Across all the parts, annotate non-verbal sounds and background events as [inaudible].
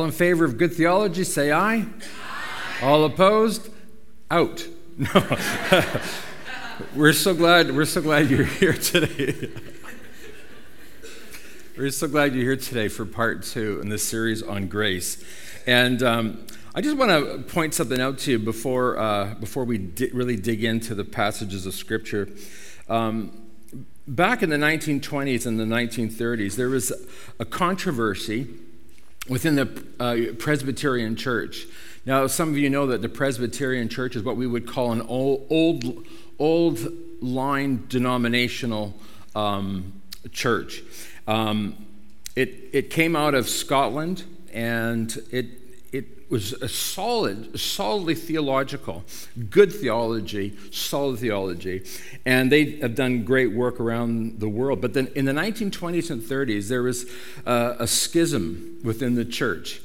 All in favor of good theology, say aye. aye. All opposed, out. [laughs] No. we're so glad. We're so glad you're here today. we're so glad you're here today for part two in this series on grace, and um, I just want to point something out to you before uh, before we di- really dig into the passages of Scripture. Um, back in the 1920s and the 1930s, there was a controversy within the uh, Presbyterian Church. Now, some of you know that the Presbyterian Church is what we would call an old, old, old line denominational um, church. Um, it, it came out of Scotland and it was a solid, solidly theological, good theology, solid theology, and they have done great work around the world. But then in the 1920s and 30s, there was uh, a schism within the church.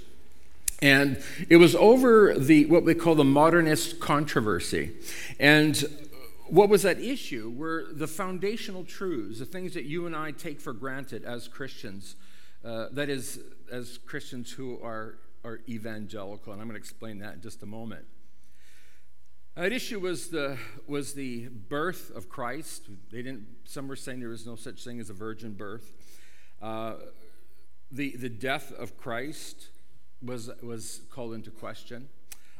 And it was over the what we call the modernist controversy. And what was at issue were the foundational truths, the things that you and I take for granted as Christians, uh, that is, as Christians who are are evangelical, and I'm going to explain that in just a moment. At issue was the, was the birth of Christ. They didn't, some were saying there was no such thing as a virgin birth. Uh, the, the death of Christ was, was called into question.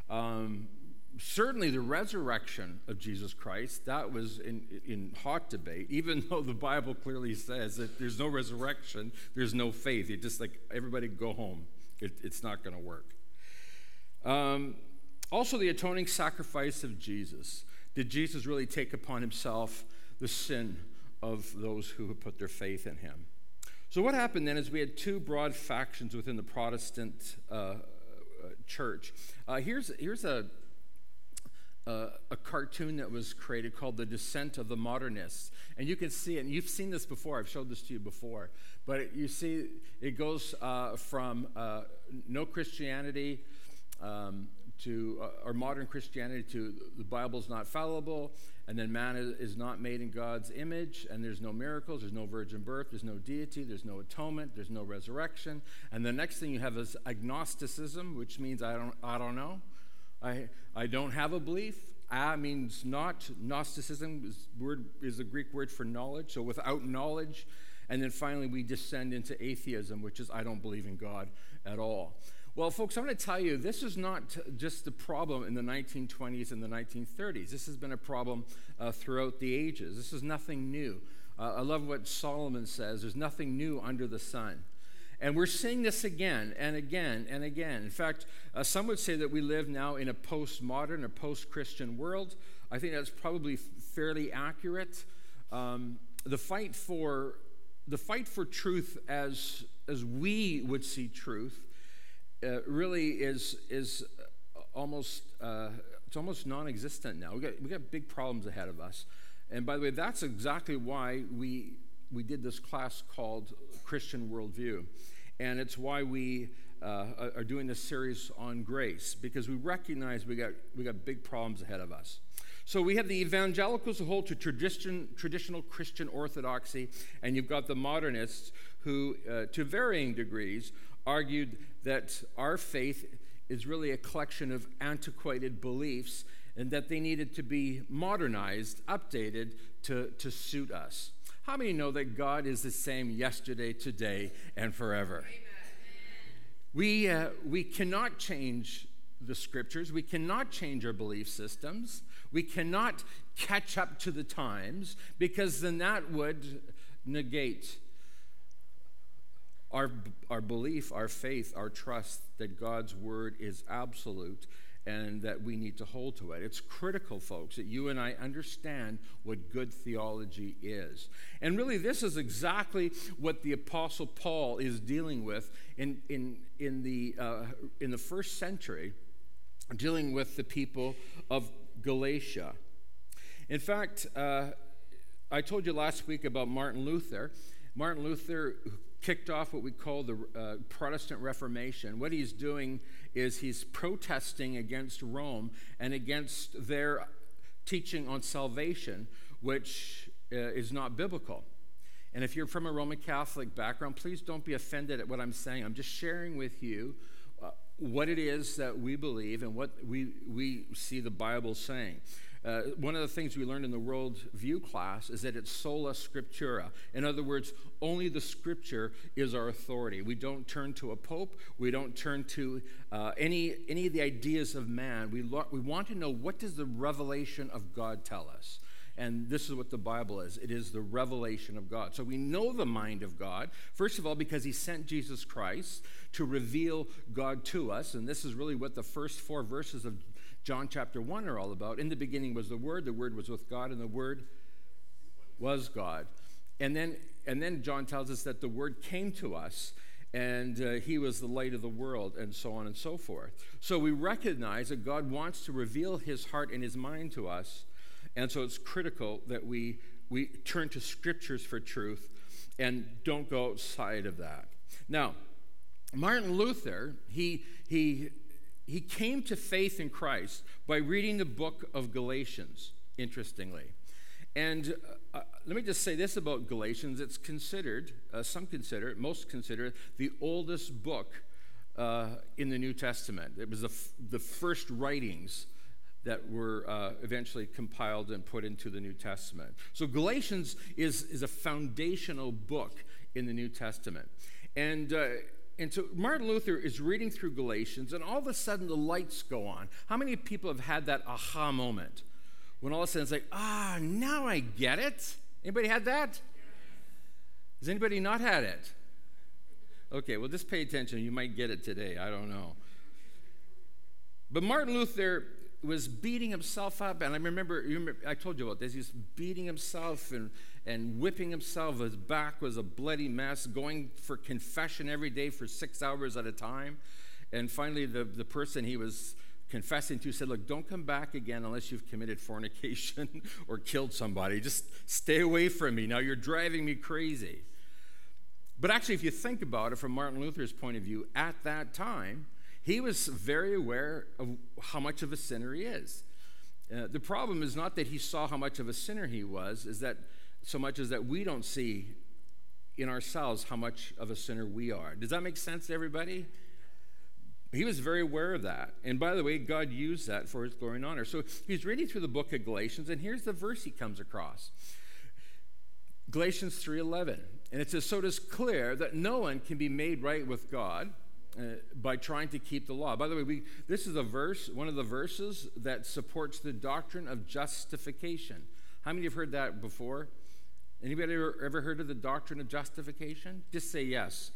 Um, certainly the resurrection of Jesus Christ, that was in, in hot debate, even [laughs] though the Bible clearly says that there's no resurrection, there's no faith. You just like everybody go home. It, it's not going to work. Um, also, the atoning sacrifice of Jesus. Did Jesus really take upon himself the sin of those who have put their faith in him? So, what happened then is we had two broad factions within the Protestant uh, uh church. Uh, here's, here's a, uh, a cartoon that was created called The Descent of the Modernists. And you can see it, and you've seen this before, I've showed this to you before. But it, you see, it goes uh, from uh, no Christianity um, to, uh, or modern Christianity to the Bible's not fallible, and then man is, not made in God's image, and there's no miracles, there's no virgin birth, there's no deity, there's no atonement, there's no resurrection. And the next thing you have is agnosticism, which means I don't, I don't know. I, I don't have a belief. A means not. Gnosticism is, word, is a Greek word for knowledge. So without knowledge, and then finally we descend into atheism, which is I don't believe in God at all. Well, folks, I'm going to tell you this is not just the problem in the 1920s and the 1930s. This has been a problem uh, throughout the ages. This is nothing new. Uh, I love what Solomon says there's nothing new under the sun. And we're seeing this again and again and again. In fact, uh, some would say that we live now in a postmodern, a post Christian world. I think that's probably fairly accurate. Um, the fight for the fight for truth as as we would see truth uh, really is is almost uh, it's almost non-existent now. We got we got big problems ahead of us. And by the way, that's exactly why we we did this class called Christian Worldview. And it's why we uh, are doing this series on grace, because we recognize we got, we got big problems ahead of us. So we have the evangelicals who hold to tradition, traditional Christian orthodoxy, and you've got the modernists who, uh, to varying degrees, argued that our faith is really a collection of antiquated beliefs and that they needed to be modernized, updated to, to suit us. How many know that God is the same yesterday, today, and forever? We, uh, we cannot change the scriptures. We cannot change our belief systems. We cannot catch up to the times because then that would negate our, our belief, our faith, our trust that God's word is absolute and that we need to hold to it. It's critical, folks, that you and I understand what good theology is. And really, this is exactly what the Apostle Paul is dealing with in, in, in, the, uh, in the first century, dealing with the people of Galatia. In fact, uh, I told you last week about Martin Luther. Martin Luther kicked off what we call the uh, Protestant Reformation. What he's doing is he's protesting against Rome and against their teaching on salvation, which uh, is not biblical. And if you're from a Roman Catholic background, please don't be offended at what I'm saying. I'm just sharing with you what it is that we believe and what we, we see the Bible saying. Uh, one of the things we learned in the World View class is that it's sola scriptura. In other words, only the scripture is our authority. We don't turn to a pope, we don't turn to uh, any, any of the ideas of man. We, lo- we want to know what does the revelation of God tell us. And this is what the Bible is it is the revelation of God. So we know the mind of God, first of all, because he sent Jesus Christ to reveal God to us. And this is really what the first four verses of John chapter 1 are all about. In the beginning was the Word, the Word was with God, and the Word was God. And then, and then John tells us that the Word came to us and uh, he was the light of the world, and so on and so forth. So we recognize that God wants to reveal his heart and his mind to us and so it's critical that we, we turn to scriptures for truth and don't go outside of that. Now, Martin Luther, he, he, he came to faith in Christ by reading the book of Galatians, interestingly. And uh, let me just say this about Galatians it's considered, uh, some consider it, most consider it, the oldest book uh, in the New Testament. It was the, f- the first writings that were uh, eventually compiled and put into the New Testament. So Galatians is, is a foundational book in the New Testament. And, uh, and so Martin Luther is reading through Galatians, and all of a sudden the lights go on. How many people have had that aha moment? When all of a sudden it's like, ah, now I get it. Anybody had that? Has anybody not had it? Okay, well, just pay attention. You might get it today. I don't know. But Martin Luther was beating himself up. And I remember, remember, I told you about this. He was beating himself and, and whipping himself. His back was a bloody mess, going for confession every day for six hours at a time. And finally, the, the person he was confessing to said, Look, don't come back again unless you've committed fornication [laughs] or killed somebody. Just stay away from me. Now you're driving me crazy. But actually, if you think about it from Martin Luther's point of view, at that time, he was very aware of how much of a sinner he is. Uh, the problem is not that he saw how much of a sinner he was, is that so much as that we don't see in ourselves how much of a sinner we are. Does that make sense to everybody? He was very aware of that. And by the way, God used that for his glory and honor. So he's reading through the book of Galatians, and here's the verse he comes across. Galatians 3:11. And it says, "So it is clear that no one can be made right with God uh, by trying to keep the law. By the way, we, this is a verse, one of the verses that supports the doctrine of justification. How many have heard that before? Anybody ever, ever heard of the doctrine of justification? Just say yes.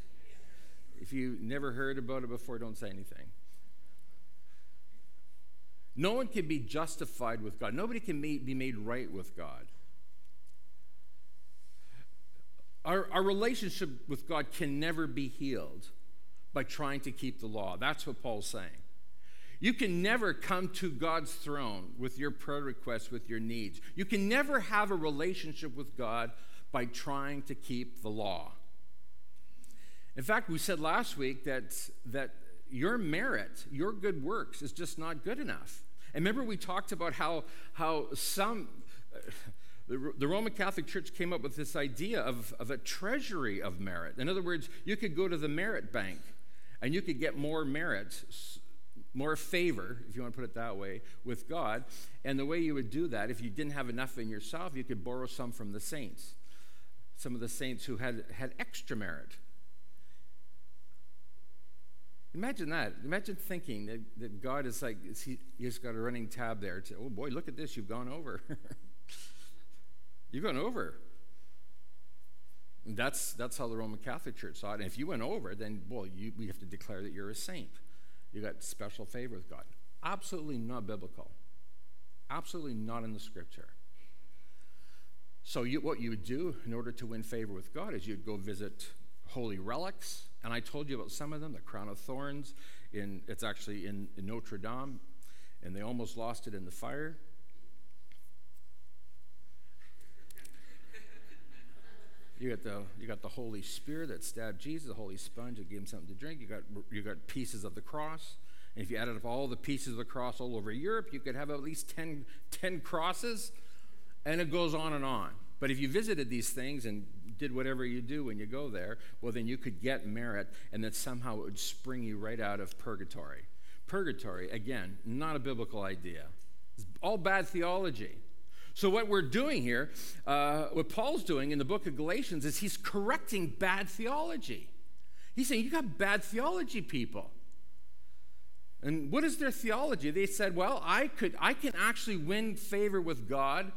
If you never heard about it before, don't say anything. No one can be justified with God. Nobody can be made right with God. Our, our relationship with God can never be healed by trying to keep the law. That's what Paul's saying. You can never come to God's throne with your prayer requests, with your needs. You can never have a relationship with God by trying to keep the law. In fact, we said last week that, that your merit, your good works, is just not good enough. And remember, we talked about how, how some. the, Roman Catholic Church came up with this idea of, of a treasury of merit. In other words, you could go to the merit bank and you could get more merit, more favor, if you want to put it that way, with God. And the way you would do that, if you didn't have enough in yourself, you could borrow some from the saints, some of the saints who had, had extra merit. Imagine that. Imagine thinking that, that God is like, he, he's got a running tab there. To, oh boy, look at this, you've gone over. [laughs] you've gone over. That's, that's how the Roman Catholic Church saw it. And if you went over, then, well, you, we have to declare that you're a saint. You got special favor with God. Absolutely not biblical. Absolutely not in the scripture. So, you, what you would do in order to win favor with God is you'd go visit holy relics. And I told you about some of them the crown of thorns, in, it's actually in, in Notre Dame, and they almost lost it in the fire. You got the you got the Holy Spear that stabbed Jesus, the Holy Sponge that gave him something to drink. You got you got pieces of the cross. And if you added up all the pieces of the cross all over Europe, you could have at least 10, 10 crosses, and it goes on and on. But if you visited these things and did whatever you do when you go there, well, then you could get merit, and that somehow it would spring you right out of purgatory. Purgatory, again, not a biblical idea. It's all bad theology. So, what we're doing here, uh, what Paul's doing in the book of Galatians, is he's correcting bad theology. He's saying, You got bad theology, people. And what is their theology? They said, Well, I, could, I can actually win favor with God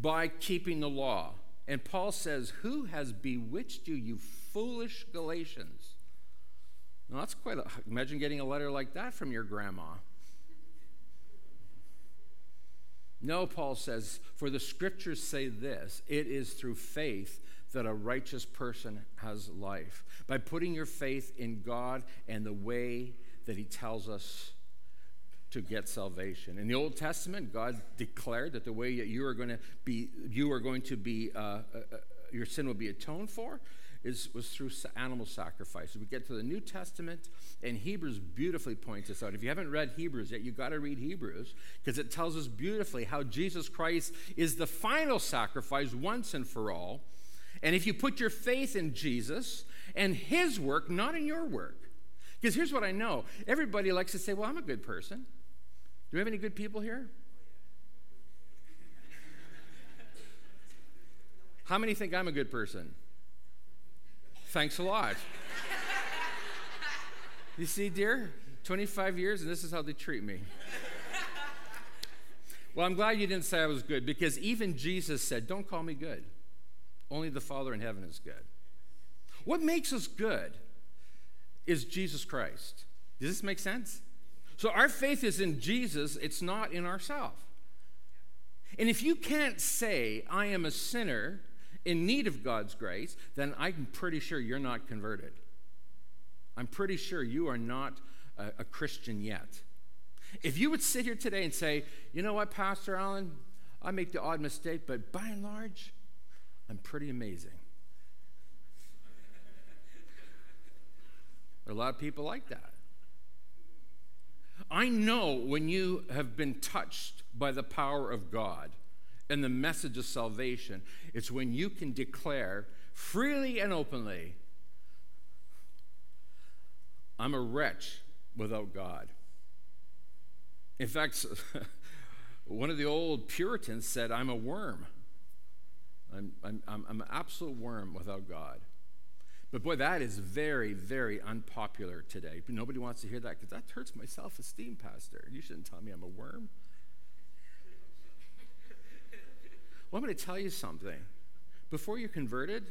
by keeping the law. And Paul says, Who has bewitched you, you foolish Galatians? Now, that's quite a, imagine getting a letter like that from your grandma. No, Paul says, for the scriptures say this it is through faith that a righteous person has life. By putting your faith in God and the way that he tells us to get salvation. In the Old Testament, God declared that the way that you are going to be, you are going to be, uh, uh, uh your sin will be atoned for, is, was through animal sacrifice. We get to the New Testament, and Hebrews beautifully points this out. If you haven't read Hebrews yet, you've got to read Hebrews because it tells us beautifully how Jesus Christ is the final sacrifice once and for all. And if you put your faith in Jesus and his work, not in your work, because here's what I know everybody likes to say, Well, I'm a good person. Do we have any good people here? How many think I'm a good person? Thanks a lot. you see, dear, 25 years and this is how they treat me. well, I'm glad you didn't say I was good because even Jesus said, Don't call me good. Only the Father in heaven is good. What makes us good is Jesus Christ. Does this make sense? So our faith is in Jesus, it's not in ourselves. And if you can't say, I am a sinner in need of God's grace, then I'm pretty sure you're not converted. I'm pretty sure you are not a, a Christian yet. If you would sit here today and say, you know what, Pastor Allen, I make the odd mistake, but by and large, I'm pretty amazing. there are a lot of people like that. I know when you have been touched by the power of God and the message of salvation, it's when you can declare freely and openly, I'm a wretch without God. In fact, [laughs] one of the old Puritans said, I'm a worm. I'm, I'm, I'm an absolute worm without God. But boy, that is very, very unpopular today. Nobody wants to hear that because that hurts my self esteem, Pastor. You shouldn't tell me I'm a worm. Well, I'm going to tell you something. Before you're converted,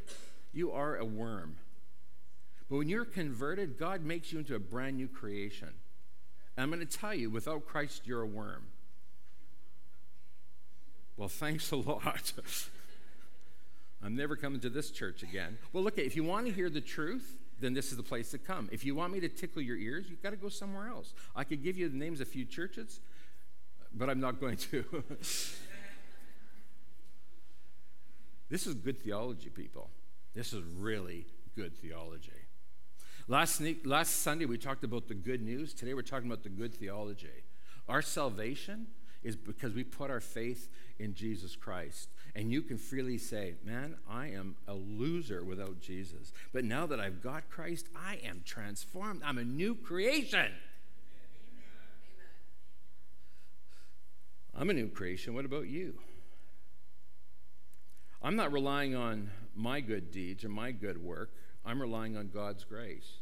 you are a worm. But when you're converted, God makes you into a brand new creation. And I'm going to tell you, without Christ, you're a worm. Well, thanks a lot. [laughs] I'm never coming to this church again. Well, look, if you want to hear the truth, then this is the place to come. If you want me to tickle your ears, you've got to go somewhere else. I could give you the names of a few churches, but I'm not going to. [laughs] this is good theology, people. This is really good theology. Last, last Sunday, we talked about the good news. Today, we're talking about the good theology. Our salvation is because we put our faith in Jesus Christ. And you can freely say, Man, I am a loser without Jesus. But now that I've got Christ, I am transformed. I'm a new creation. I'm a new creation. What about you? I'm not relying on my good deeds or my good work. I'm relying on God's grace.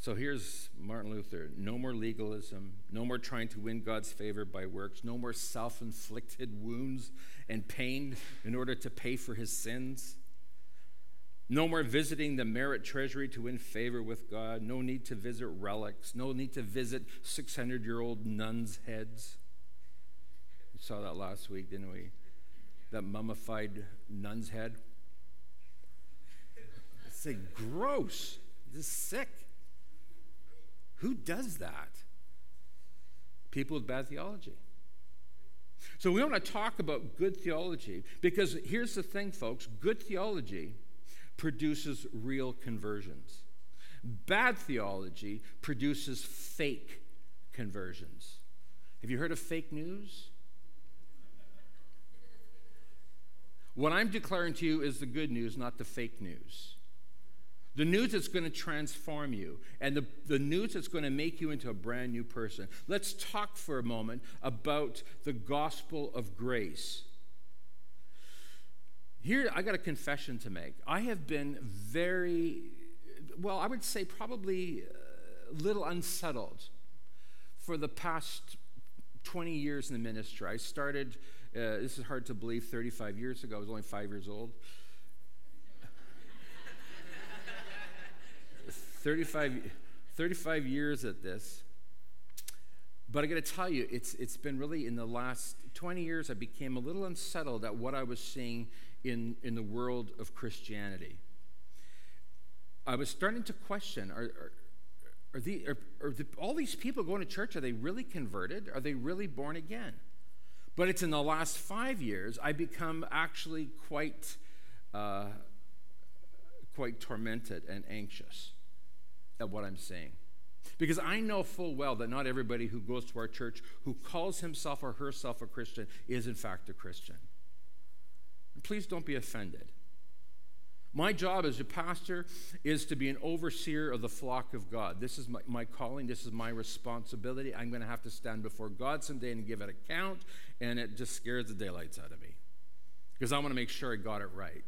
So here's Martin Luther no more legalism, no more trying to win God's favor by works, no more self inflicted wounds and pain in order to pay for his sins. No more visiting the merit treasury to win favor with God. No need to visit relics. No need to visit 600 year old nuns' heads. We saw that last week, didn't we? That mummified nun's head. It's like gross. This is sick. Who does that? People with bad theology. So we want to talk about good theology because here's the thing, folks good theology produces real conversions, bad theology produces fake conversions. Have you heard of fake news? What I'm declaring to you is the good news, not the fake news. The news that's going to transform you, and the, the news that's going to make you into a brand new person. Let's talk for a moment about the gospel of grace. Here, I got a confession to make. I have been very, well, I would say probably a little unsettled for the past 20 years in the ministry. I started, uh, this is hard to believe, 35 years ago. I was only five years old. [laughs] 35, 35 years at this. But I got to tell you, it's, it's been really in the last 20 years, I became a little unsettled at what I was seeing in, in the world of Christianity. I was starting to question are, are, are, the, are, are the, all these people going to church, are they really converted? Are they really born again? But it's in the last five years I become actually quite, uh, quite tormented and anxious at what I'm saying. Because I know full well that not everybody who goes to our church who calls himself or herself a Christian is in fact a Christian. Please don't be offended. My job as a pastor is to be an overseer of the flock of God. This is my, my, calling. This is my responsibility. I'm going to have to stand before God someday and give an account, and it just scares the daylights out of me because I want to make sure I got it right.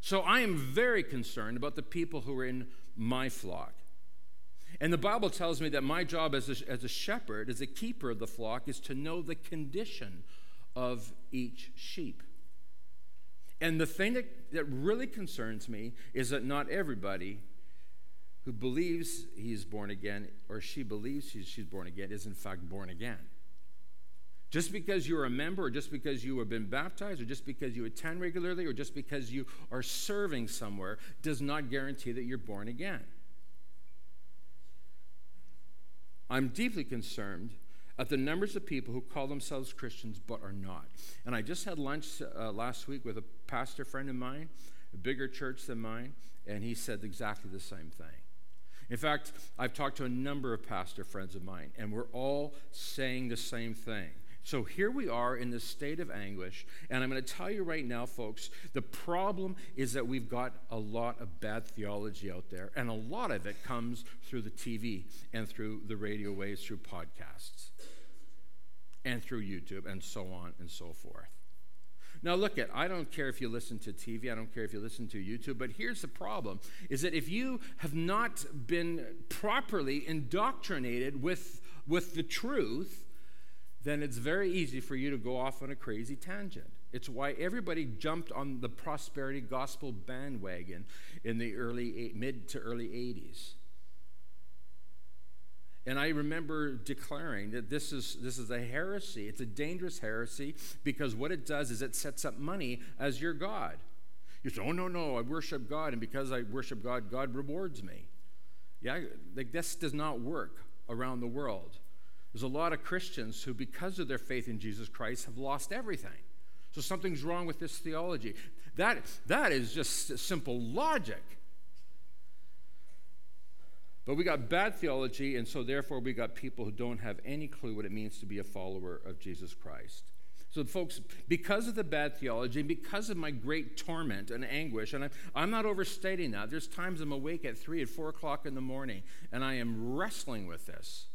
So I am very concerned about the people who are in my flock. And the Bible tells me that my job as a, as a shepherd, as a keeper of the flock, is to know the condition of each sheep. And the thing that, that really concerns me is that not everybody who believes he's born again or she believes she's, she's born again is in fact born again. Just because you're a member, or just because you have been baptized, or just because you attend regularly, or just because you are serving somewhere, does not guarantee that you're born again. I'm deeply concerned at the numbers of people who call themselves Christians but are not. And I just had lunch uh, last week with a pastor friend of mine, a bigger church than mine, and he said exactly the same thing. In fact, I've talked to a number of pastor friends of mine, and we're all saying the same thing. So here we are in this state of anguish, and I'm going to tell you right now, folks, the problem is that we've got a lot of bad theology out there, and a lot of it comes through the TV and through the radio waves, through podcasts, and through YouTube, and so on and so forth. Now look at I don't care if you listen to TV, I don't care if you listen to YouTube, but here's the problem is that if you have not been properly indoctrinated with with the truth, then it's very easy for you to go off on a crazy tangent. It's why everybody jumped on the prosperity gospel bandwagon in the early mid to early 80s. And I remember declaring that this is, this is a heresy. It's a dangerous heresy because what it does is it sets up money as your God. You say, oh, no, no, I worship God, and because I worship God, God rewards me. Yeah, like this does not work around the world. There's a lot of Christians who, because of their faith in Jesus Christ, have lost everything. So something's wrong with this theology. That, that is just simple logic. But we got bad theology, and so therefore we got people who don't have any clue what it means to be a follower of Jesus Christ. So, folks, because of the bad theology, and because of my great torment and anguish, and I'm, I'm not overstating that, there's times I'm awake at 3 at 4 o'clock in the morning, and I am wrestling with this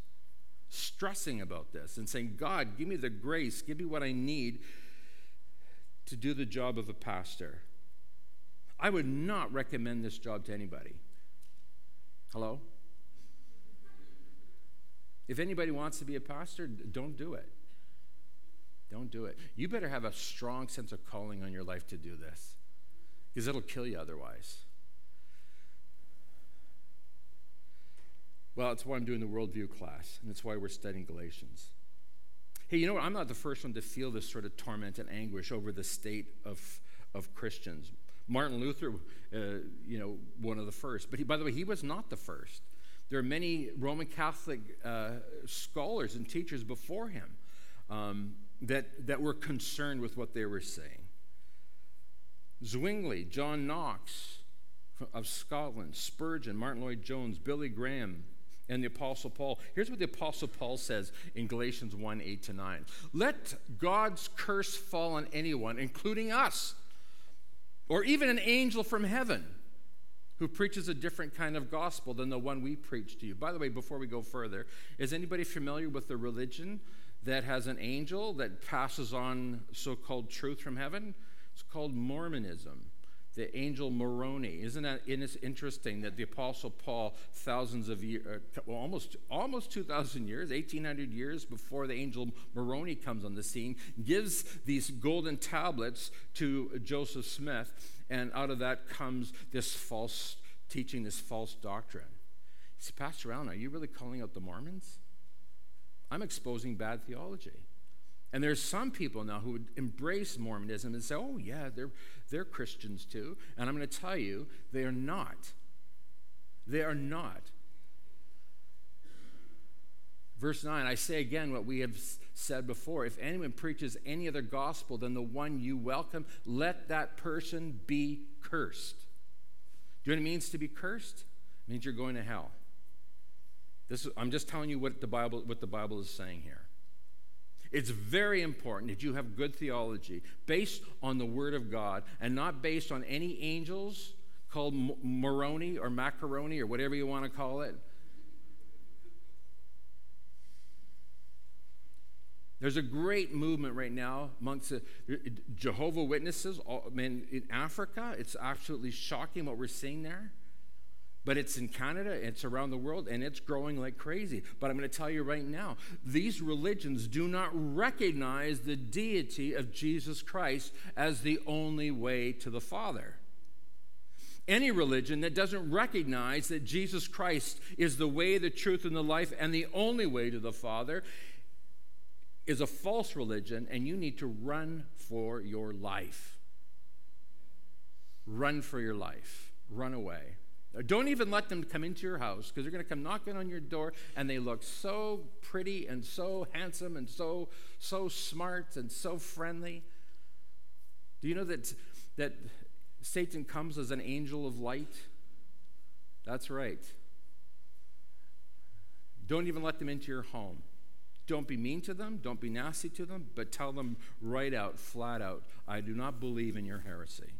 stressing about this and saying, God, give me the grace, give me what I need to do the job of a pastor. I would not recommend this job to anybody. Hello? If anybody wants to be a pastor, don't do it. Don't do it. You better have a strong sense of calling on your life to do this because it'll kill you otherwise. Well, it's why I'm doing the worldview class, and it's why we're studying Galatians. Hey, you know what? I'm not the first one to feel this sort of torment and anguish over the state of, of Christians. Martin Luther, uh, you know, one of the first. But he, by the way, he was not the first. There are many Roman Catholic uh, scholars and teachers before him um, that, that were concerned with what they were saying. Zwingli, John Knox of Scotland, Spurgeon, Martyn Lloyd-Jones, Billy Graham, and the Apostle Paul. Here's what the Apostle Paul says in Galatians 1 8 to 9. Let God's curse fall on anyone, including us, or even an angel from heaven who preaches a different kind of gospel than the one we preach to you. By the way, before we go further, is anybody familiar with the religion that has an angel that passes on so called truth from heaven? It's called Mormonism the angel Moroni. Isn't that interesting that the Apostle Paul, thousands of years, uh, well, almost, almost 2,000 years, 1,800 years before the angel Moroni comes on the scene, gives these golden tablets to Joseph Smith, and out of that comes this false teaching, this false doctrine. He said, Pastor Allen, are you really calling out the Mormons? I'm exposing bad theology. And there's some people now who would embrace Mormonism and say, oh, yeah, they're, they're Christians too. And I'm going to tell you, they are not. They are not. Verse 9, I say again what we have said before. If anyone preaches any other gospel than the one you welcome, let that person be cursed. Do you know what it means to be cursed? It means you're going to hell. This is, I'm just telling you what the Bible, what the Bible is saying here. It's very important that you have good theology based on the Word of God and not based on any angels called Moroni or macaroni or whatever you want to call it. There's a great movement right now amongst the Jehovah Witnesses in Africa. It's absolutely shocking what we're seeing there. But it's in Canada, it's around the world, and it's growing like crazy. But I'm going to tell you right now these religions do not recognize the deity of Jesus Christ as the only way to the Father. Any religion that doesn't recognize that Jesus Christ is the way, the truth, and the life, and the only way to the Father is a false religion, and you need to run for your life. Run for your life. Run away. Don't even let them come into your house because they're going to come knocking on your door and they look so pretty and so handsome and so so smart and so friendly. Do you know that that Satan comes as an angel of light? That's right. Don't even let them into your home. Don't be mean to them, don't be nasty to them, but tell them right out, flat out, I do not believe in your heresy.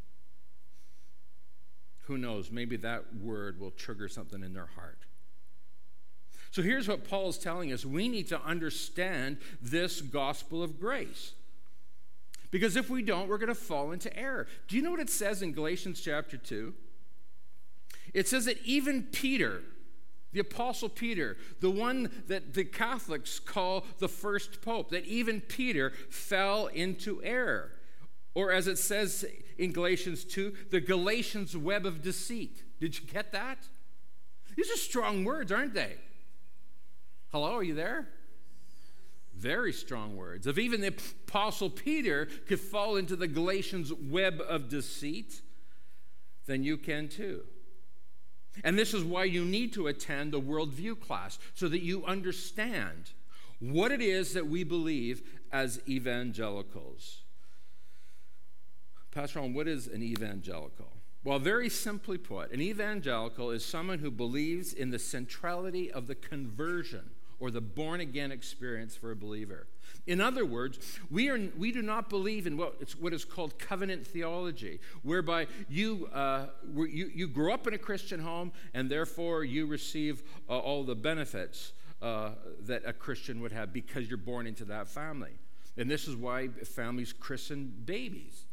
Who knows? Maybe that word will trigger something in their heart. So here's what Paul is telling us we need to understand this gospel of grace. Because if we don't, we're going to fall into error. Do you know what it says in Galatians chapter 2? It says that even Peter, the Apostle Peter, the one that the Catholics call the first pope, that even Peter fell into error. Or as it says in Galatians 2, the Galatians web of deceit. Did you get that? These are strong words, aren't they? Hello, are you there? Very strong words. If even the Apostle Peter could fall into the Galatians web of deceit, then you can too. And this is why you need to attend the worldview class, so that you understand what it is that we believe as evangelicals. Pastor Ron, what is an evangelical? Well, very simply put, an evangelical is someone who believes in the centrality of the conversion or the born again experience for a believer. In other words, we, are, we do not believe in what, what is called covenant theology, whereby you, uh, you, you grow up in a Christian home and therefore you receive uh, all the benefits uh, that a Christian would have because you're born into that family. And this is why families christen babies.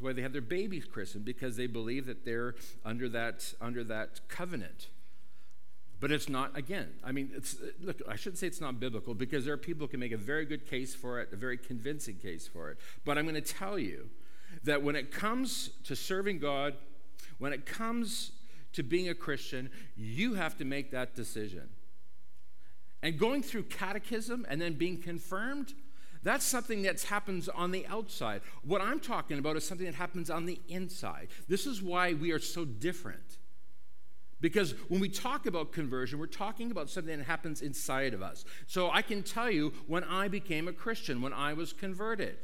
Why they have their babies christened, because they believe that they're under that, under that covenant. But it's not, again, I mean, it's, look, I shouldn't say it's not biblical because there are people who can make a very good case for it, a very convincing case for it. But I'm going to tell you that when it comes to serving God, when it comes to being a Christian, you have to make that decision. And going through catechism and then being confirmed, that's something that happens on the outside. What I'm talking about is something that happens on the inside. This is why we are so different. Because when we talk about conversion, we're talking about something that happens inside of us. So I can tell you when I became a Christian, when I was converted.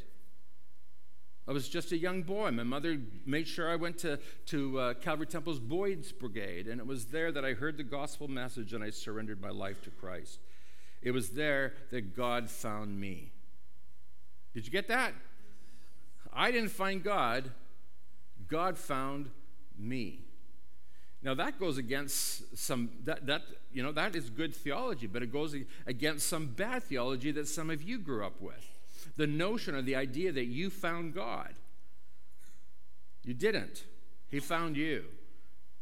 I was just a young boy. My mother made sure I went to, to uh, Calvary Temple's Boys' Brigade, and it was there that I heard the gospel message and I surrendered my life to Christ. It was there that God found me. Did you get that? I didn't find God, God found me. Now that goes against some that that you know that is good theology, but it goes against some bad theology that some of you grew up with the notion or the idea that you found God. You didn't. He found you.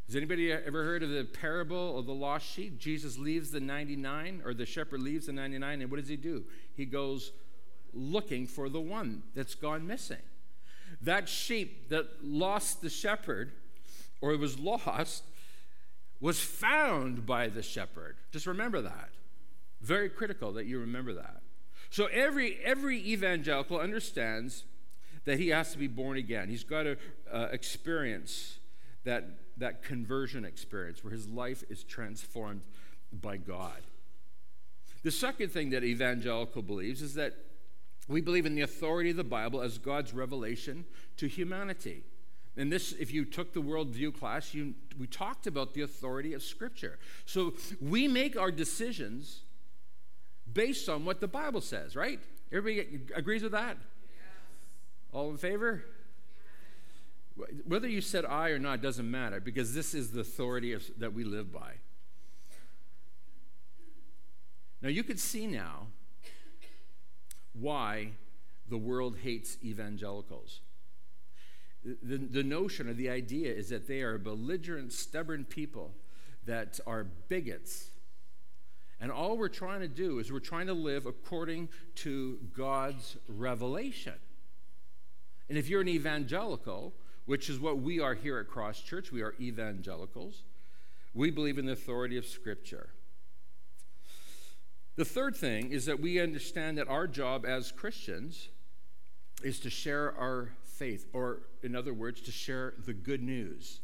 Has anybody ever heard of the parable of the lost sheep? Jesus leaves the 99, or the shepherd leaves the 99, and what does he do? He goes looking for the one that's gone missing. That sheep that lost the shepherd, or was lost, was found by the shepherd. Just remember that. Very critical that you remember that. So every, every evangelical understands that he has to be born again. He's got to uh, experience that, that conversion experience where his life is transformed by God. The second thing that evangelical believes is that we believe in the authority of the Bible as God's revelation to humanity. And this, if you took the worldview class, you, we talked about the authority of Scripture. So we make our decisions based on what the Bible says, right? Everybody agrees with that? Yes. All in favor? Whether you said aye or not doesn't matter because this is the authority of, that we live by. Now, you could see now why the world hates evangelicals. The, the notion or the idea is that they are belligerent, stubborn people that are bigots and all we're trying to do is we're trying to live according to God's revelation. And if you're an evangelical, which is what we are here at Cross Church, we are evangelicals, we believe in the authority of Scripture. The third thing is that we understand that our job as Christians is to share our faith, or in other words, to share the good news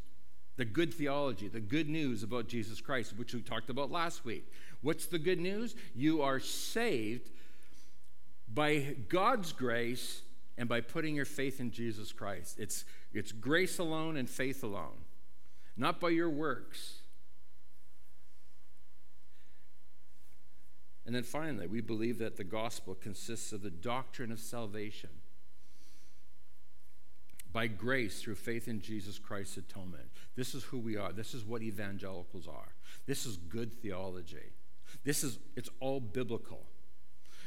the good theology, the good news about Jesus Christ, which we talked about last week. What's the good news? You are saved by God's grace and by putting your faith in Jesus Christ. It's, it's grace alone and faith alone, not by your works. And then finally, we believe that the gospel consists of the doctrine of salvation by grace through faith in Jesus Christ's atonement. This is who we are. This is what evangelicals are. This is good theology. This is it's all biblical.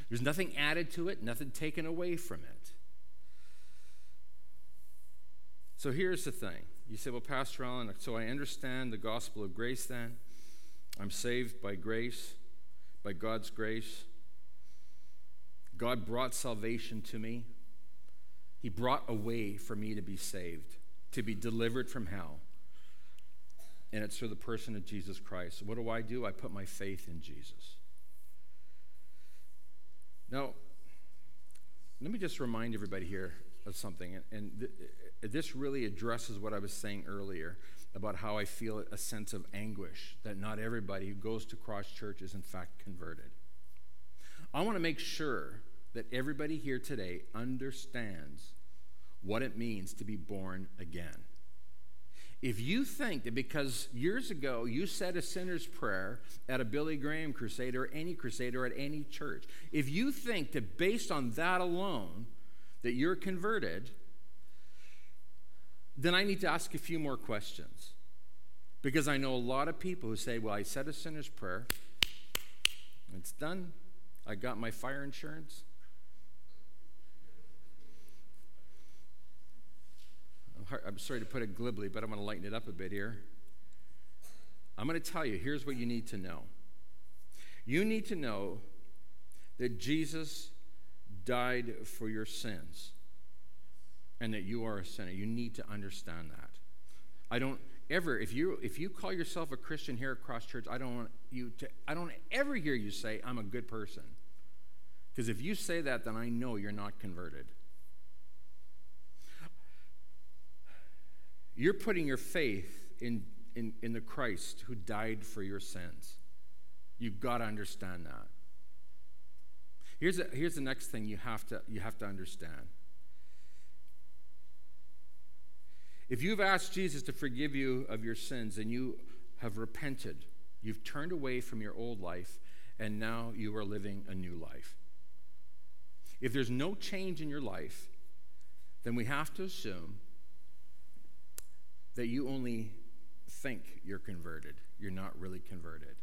There's nothing added to it, nothing taken away from it. So here's the thing. You say, well, Pastor Allen, so I understand the gospel of grace then. I'm saved by grace, by God's grace. God brought salvation to me. He brought a way for me to be saved, to be delivered from hell. And it's through the person of Jesus Christ. What do I do? I put my faith in Jesus. Now, let me just remind everybody here of something. And th- this really addresses what I was saying earlier about how I feel a sense of anguish that not everybody who goes to Cross Church is in fact converted. I want to make sure that everybody here today understands what it means to be born again. If you think that because years ago you said a sinner's prayer at a Billy Graham crusade or any crusade or at any church, if you think that based on that alone that you're converted, then I need to ask a few more questions. Because I know a lot of people who say, Well, I said a sinner's prayer, it's done. I got my fire insurance, I'm sorry to put it glibly, but I'm going to lighten it up a bit here. I'm going to tell you here's what you need to know. You need to know that Jesus died for your sins and that you are a sinner. You need to understand that. I don't ever if you if you call yourself a Christian here at Cross Church, I don't want you to I don't ever hear you say I'm a good person. Because if you say that, then I know you're not converted. You're putting your faith in, in, in the Christ who died for your sins. You've got to understand that. Here's, a, here's the next thing you have, to, you have to understand If you've asked Jesus to forgive you of your sins and you have repented, you've turned away from your old life, and now you are living a new life. If there's no change in your life, then we have to assume that you only think you're converted. You're not really converted.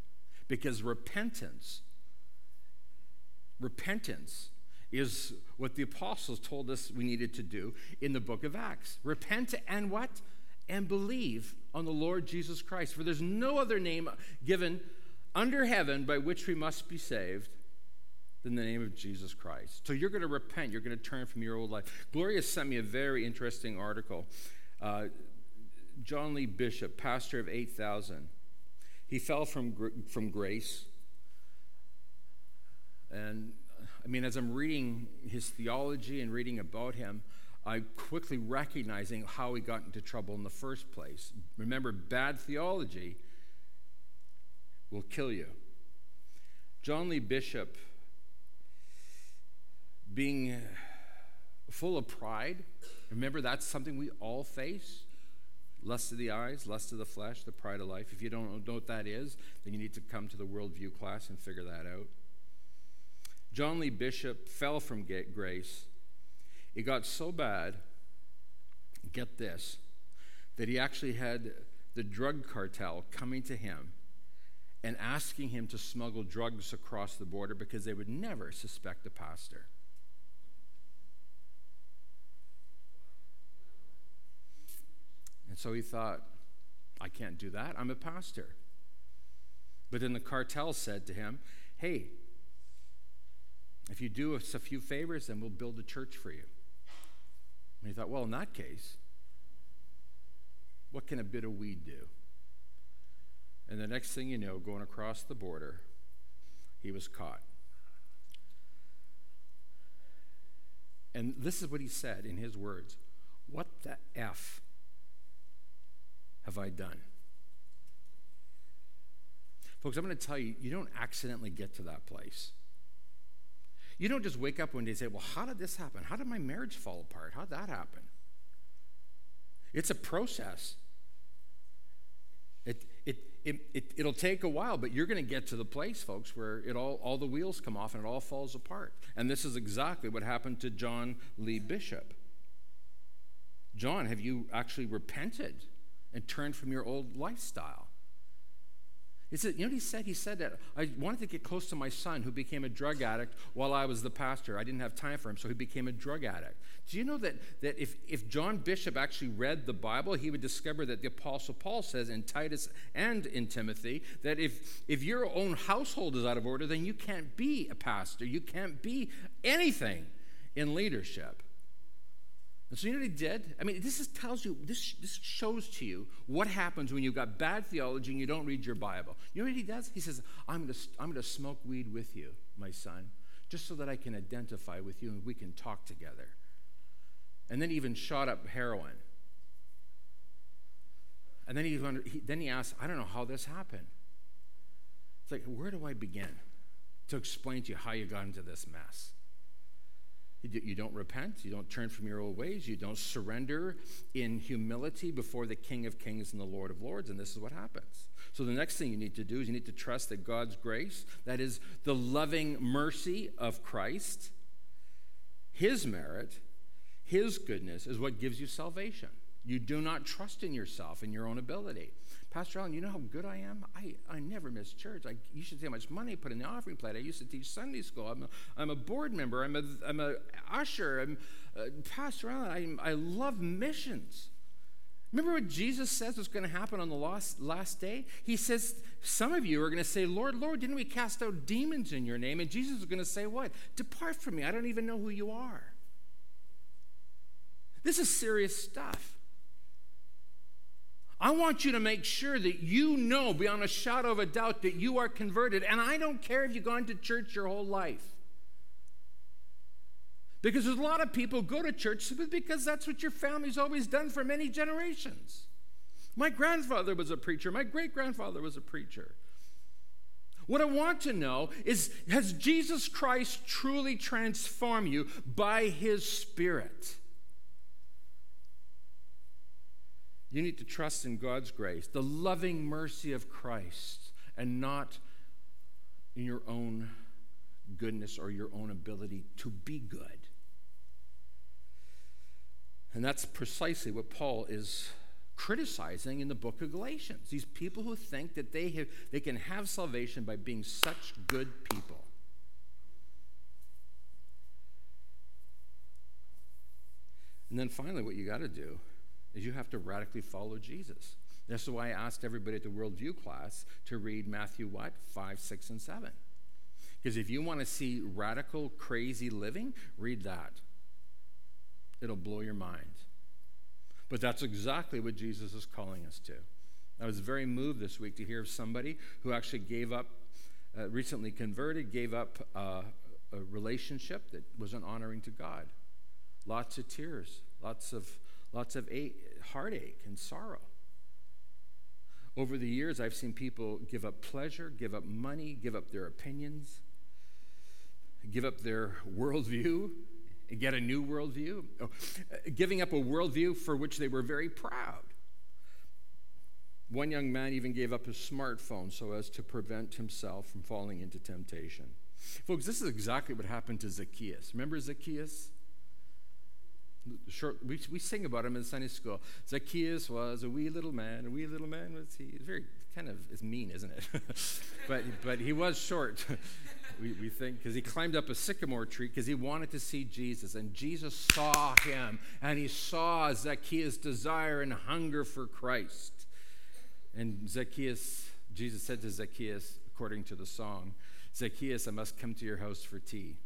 Because repentance, repentance is what the apostles told us we needed to do in the book of Acts. Repent and what? And believe on the Lord Jesus Christ. For there's no other name given under heaven by which we must be saved than the name of Jesus Christ. So you're going to repent. You're going to turn from your old life. Gloria sent me a very interesting article. Uh, John Lee Bishop, pastor of 8,000, he fell from, from grace. And I mean, as I'm reading his theology and reading about him, I'm quickly recognizing how he got into trouble in the first place. Remember, bad theology will kill you. John Lee Bishop, being full of pride, remember that's something we all face lust of the eyes, lust of the flesh, the pride of life. If you don't know what that is, then you need to come to the worldview class and figure that out. John Lee Bishop fell from grace. It got so bad, get this, that he actually had the drug cartel coming to him and asking him to smuggle drugs across the border because they would never suspect a pastor. And so he thought, I can't do that. I'm a pastor. But then the cartel said to him, Hey, if you do us a few favors, then we'll build a church for you. And he thought, Well, in that case, what can a bit of weed do? And the next thing you know, going across the border, he was caught. And this is what he said in his words What the F have I done? Folks, I'm going to tell you, you don't accidentally get to that place. You don't just wake up one day and say, Well, how did this happen? How did my marriage fall apart? How did that happen? It's a process. It, it, it, it, it'll take a while, but you're going to get to the place, folks, where it all, all the wheels come off and it all falls apart. And this is exactly what happened to John Lee Bishop. John, have you actually repented? and turned from your old lifestyle. He said, you know what he said? He said that I wanted to get close to my son who became a drug addict while I was the pastor. I didn't have time for him, so he became a drug addict. Do you know that, that if, if John Bishop actually read the Bible, he would discover that the Apostle Paul says in Titus and in Timothy that if, if your own household is out of order, then you can't be a pastor. You can't be anything in leadership. And so you know what he did? I mean, this is, tells you, this, this shows to you what happens when you've got bad theology and you don't read your Bible. You know what he does? He says, I'm going to I'm to smoke weed with you, my son, just so that I can identify with you and we can talk together. And then he even shot up heroin. And then he, he, then he asked, I don't know how this happened. It's like, where do I begin to explain to you how you got into this mess? You don't repent. You don't turn from your old ways. You don't surrender in humility before the King of Kings and the Lord of Lords. And this is what happens. So, the next thing you need to do is you need to trust that God's grace, that is the loving mercy of Christ, His merit, His goodness, is what gives you salvation. You do not trust in yourself and your own ability. Pastor Allen, you know how good I am? I, I never miss church. I, you should see how much money I put in the offering plate. I used to teach Sunday school. I'm a, I'm a board member. I'm a, I'm a usher. I'm uh, Pastor Allen. I, I love missions. Remember what Jesus says was going to happen on the last, last day? He says, Some of you are going to say, Lord, Lord, didn't we cast out demons in your name? And Jesus is going to say, What? Depart from me. I don't even know who you are. This is serious stuff. I want you to make sure that you know beyond a shadow of a doubt that you are converted. And I don't care if you've gone to church your whole life. Because there's a lot of people go to church because that's what your family's always done for many generations. My grandfather was a preacher, my great grandfather was a preacher. What I want to know is Has Jesus Christ truly transformed you by his Spirit? You need to trust in God's grace, the loving mercy of Christ, and not in your own goodness or your own ability to be good. And that's precisely what Paul is criticizing in the book of Galatians. These people who think that they, have, they can have salvation by being such good people. And then finally, what you got to do is you have to radically follow Jesus. That's why I asked everybody at the worldview class to read Matthew what? 5, 6, and 7. Because if you want to see radical, crazy living, read that. It'll blow your mind. But that's exactly what Jesus is calling us to. I was very moved this week to hear of somebody who actually gave up, uh, recently converted, gave up uh, a relationship that wasn't honoring to God. Lots of tears, lots of, lots of heartache and sorrow. Over the years, I've seen people give up pleasure, give up money, give up their opinions, give up their worldview, and get a new worldview, oh, giving up a worldview for which they were very proud. One young man even gave up his smartphone so as to prevent himself from falling into temptation. Folks, this is exactly what happened to Zacchaeus. Remember Zacchaeus? Short, we, we sing about him in Sunday school. Zacchaeus was a wee little man. A wee little man was he. It's very kind of it's mean, isn't it? [laughs] but but he was short. [laughs] we, we think because he climbed up a sycamore tree because he wanted to see Jesus, and Jesus saw him, and he saw Zacchaeus' desire and hunger for Christ. And Zacchaeus, Jesus said to Zacchaeus, according to the song, Zacchaeus, I must come to your house for tea.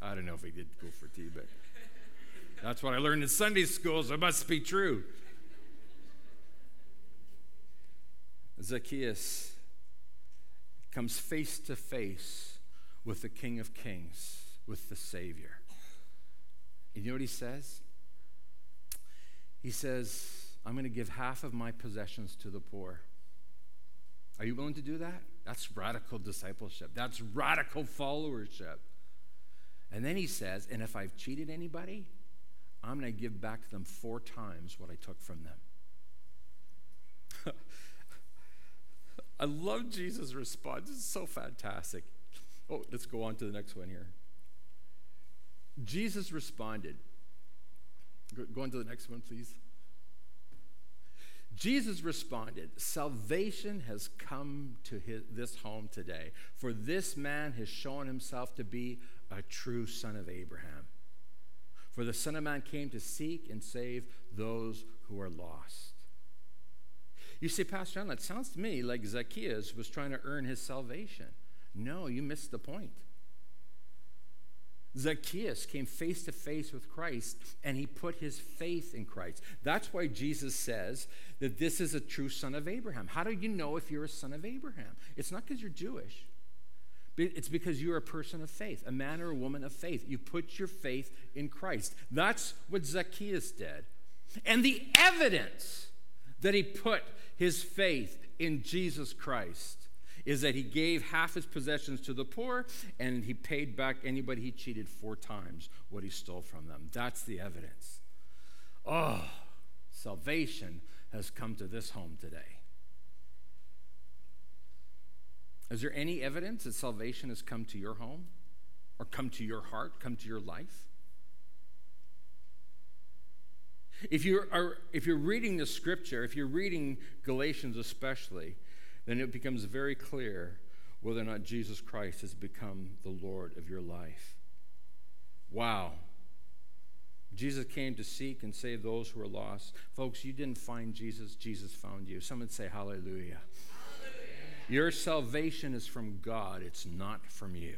I don't know if he did go for tea, but. That's what I learned in Sunday school, so it must be true. Zacchaeus comes face to face with the King of Kings, with the Savior. And you know what he says? He says, I'm going to give half of my possessions to the poor. Are you willing to do that? That's radical discipleship. That's radical followership. And then he says, and if I've cheated anybody, I'm going to give back to them four times what I took from them. [laughs] I love Jesus' response. It's so fantastic. Oh, let's go on to the next one here. Jesus responded. Go, go on to the next one, please. Jesus responded, Salvation has come to his, this home today, for this man has shown himself to be a true son of Abraham. For the Son of Man came to seek and save those who are lost. You say, Pastor John, that sounds to me like Zacchaeus was trying to earn his salvation. No, you missed the point. Zacchaeus came face to face with Christ and he put his faith in Christ. That's why Jesus says that this is a true son of Abraham. How do you know if you're a son of Abraham? It's not because you're Jewish. It's because you're a person of faith, a man or a woman of faith. You put your faith in Christ. That's what Zacchaeus did. And the evidence that he put his faith in Jesus Christ is that he gave half his possessions to the poor and he paid back anybody he cheated four times what he stole from them. That's the evidence. Oh, salvation has come to this home today. Is there any evidence that salvation has come to your home or come to your heart, come to your life? If you're, if you're reading the scripture, if you're reading Galatians especially, then it becomes very clear whether or not Jesus Christ has become the Lord of your life. Wow. Jesus came to seek and save those who are lost. Folks, you didn't find Jesus, Jesus found you. Someone say hallelujah. Your salvation is from God, it's not from you.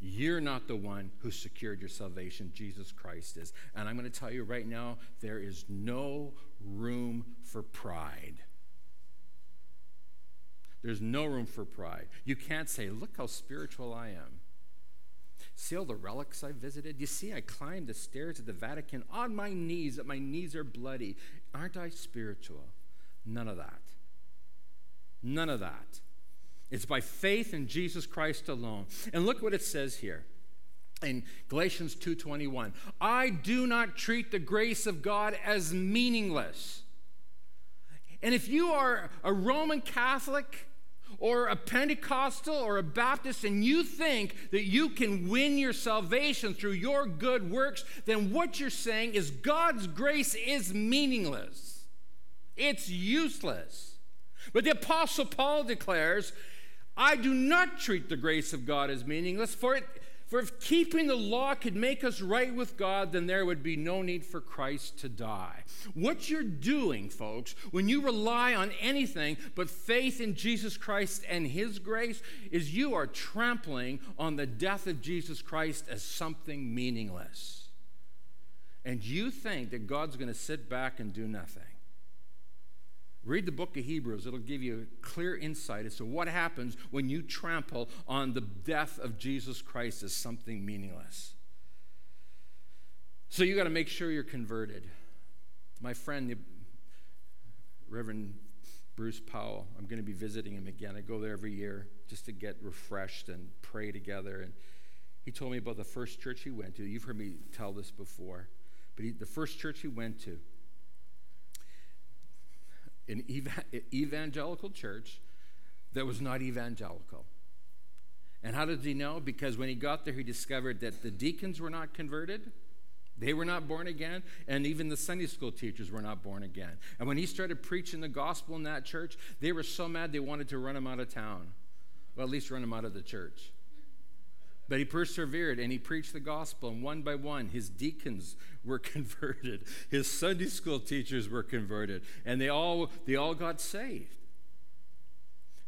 You're not the one who secured your salvation, Jesus Christ is. And I'm going to tell you right now there is no room for pride. There's no room for pride. You can't say, Look how spiritual I am. See all the relics I visited? You see, I climbed the stairs at the Vatican on my knees, that my knees are bloody. Aren't I spiritual? None of that. None of that. It's by faith in Jesus Christ alone. And look what it says here in Galatians 2:21. I do not treat the grace of God as meaningless. And if you are a Roman Catholic or a Pentecostal or a Baptist and you think that you can win your salvation through your good works, then what you're saying is God's grace is meaningless. It's useless. But the Apostle Paul declares, I do not treat the grace of God as meaningless, for it for if keeping the law could make us right with God, then there would be no need for Christ to die. What you're doing, folks, when you rely on anything but faith in Jesus Christ and His grace, is you are trampling on the death of Jesus Christ as something meaningless. And you think that God's going to sit back and do nothing. Read the book of Hebrews. It'll give you a clear insight as to what happens when you trample on the death of Jesus Christ as something meaningless. So you got to make sure you're converted. My friend, the Reverend Bruce Powell, I'm going to be visiting him again. I go there every year just to get refreshed and pray together. And he told me about the first church he went to. You've heard me tell this before. But he, the first church he went to, an evangelical church that was not evangelical. And how did he know? Because when he got there, he discovered that the deacons were not converted. They were not born again, and even the Sunday school teachers were not born again. And when he started preaching the gospel in that church, they were so mad they wanted to run him out of town. Well, at least run him out of the church. But he persevered and he preached the gospel, and one by one, his deacons were [laughs] converted, his Sunday school teachers were converted, and they all, they all got saved.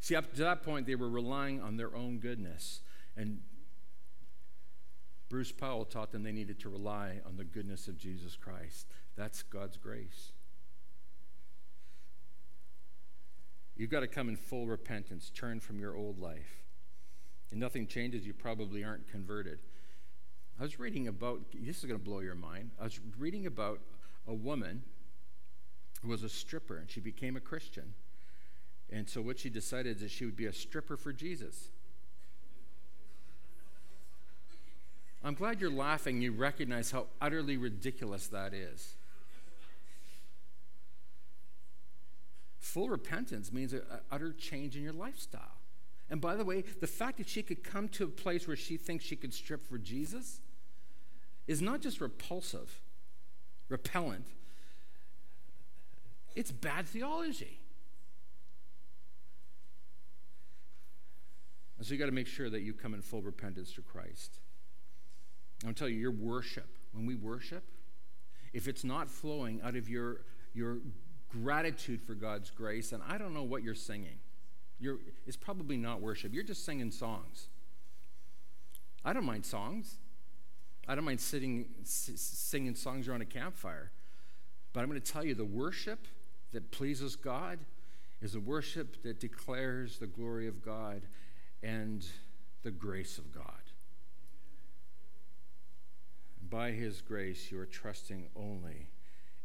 See, up to that point, they were relying on their own goodness. And Bruce Powell taught them they needed to rely on the goodness of Jesus Christ. That's God's grace. You've got to come in full repentance, turn from your old life and nothing changes, you probably aren't converted. I was reading about, this is going to blow your mind. I was reading about a woman who was a stripper and she became a Christian. And so what she decided is that she would be a stripper for Jesus. I'm glad you're laughing. You recognize how utterly ridiculous that is. Full repentance means an utter change in your lifestyle. And by the way, the fact that she could come to a place where she thinks she could strip for Jesus is not just repulsive, repellent, it's bad theology. And so you got to make sure that you come in full repentance to Christ. I'm tell you, your worship, when we worship, if it's not flowing out of your, your gratitude for God's grace, and I don't know what you're singing. You're, it's probably not worship. You're just singing songs. I don't mind songs. I don't mind sitting s- singing songs around a campfire. But I'm going to tell you the worship that pleases God is a worship that declares the glory of God and the grace of God. By His grace, you are trusting only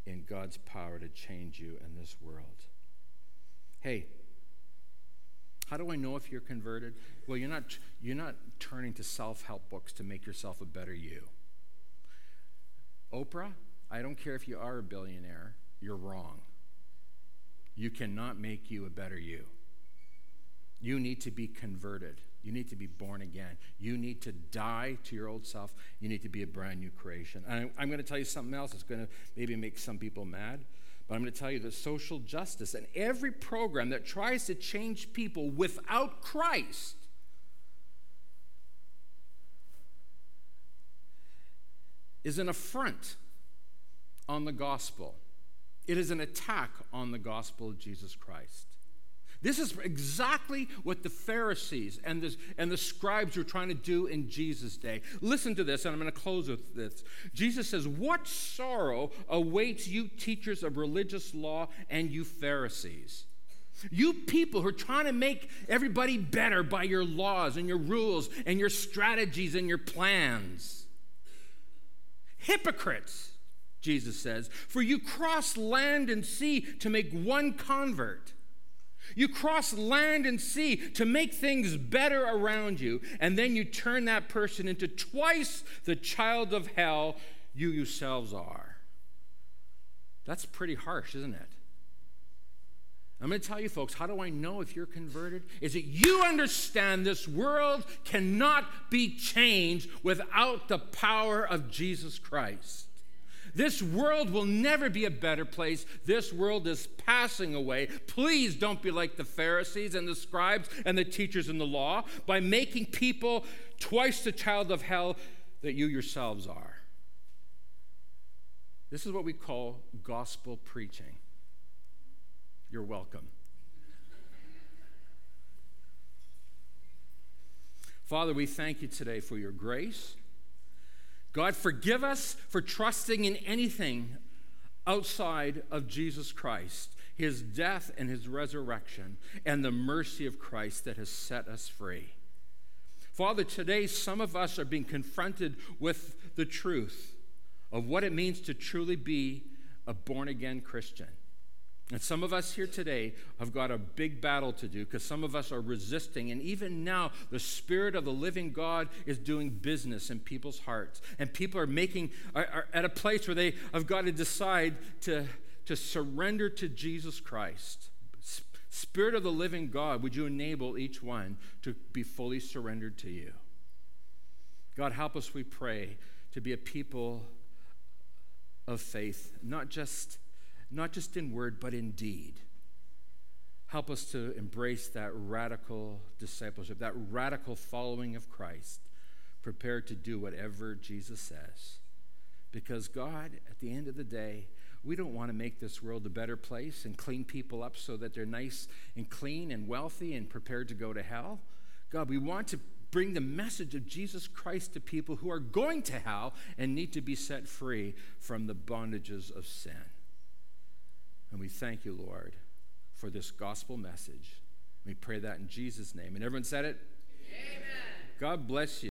in God's power to change you in this world. Hey, how do I know if you're converted? Well, you're not, you're not turning to self help books to make yourself a better you. Oprah, I don't care if you are a billionaire, you're wrong. You cannot make you a better you. You need to be converted. You need to be born again. You need to die to your old self. You need to be a brand new creation. And I'm going to tell you something else that's going to maybe make some people mad. But I'm going to tell you that social justice and every program that tries to change people without Christ is an affront on the gospel. It is an attack on the gospel of Jesus Christ. This is exactly what the Pharisees and the, and the scribes were trying to do in Jesus' day. Listen to this, and I'm going to close with this. Jesus says, What sorrow awaits you, teachers of religious law, and you Pharisees? You people who are trying to make everybody better by your laws and your rules and your strategies and your plans. Hypocrites, Jesus says, for you cross land and sea to make one convert. You cross land and sea to make things better around you, and then you turn that person into twice the child of hell you yourselves are. That's pretty harsh, isn't it? I'm going to tell you, folks, how do I know if you're converted? Is that you understand this world cannot be changed without the power of Jesus Christ. This world will never be a better place. This world is passing away. Please don't be like the Pharisees and the scribes and the teachers in the law by making people twice the child of hell that you yourselves are. This is what we call gospel preaching. You're welcome. Father, we thank you today for your grace. God, forgive us for trusting in anything outside of Jesus Christ, his death and his resurrection, and the mercy of Christ that has set us free. Father, today some of us are being confronted with the truth of what it means to truly be a born again Christian. And some of us here today have got a big battle to do because some of us are resisting. And even now, the Spirit of the living God is doing business in people's hearts. And people are making, are, are at a place where they have got to decide to, to surrender to Jesus Christ. Spirit of the living God, would you enable each one to be fully surrendered to you? God, help us, we pray, to be a people of faith, not just not just in word, but in deed. Help us to embrace that radical discipleship, that radical following of Christ, prepared to do whatever Jesus says. Because, God, at the end of the day, we don't want to make this world a better place and clean people up so that they're nice and clean and wealthy and prepared to go to hell. God, we want to bring the message of Jesus Christ to people who are going to hell and need to be set free from the bondages of sin. And we thank you, Lord, for this gospel message. We pray that in Jesus' name. And everyone said it? Amen. God bless you.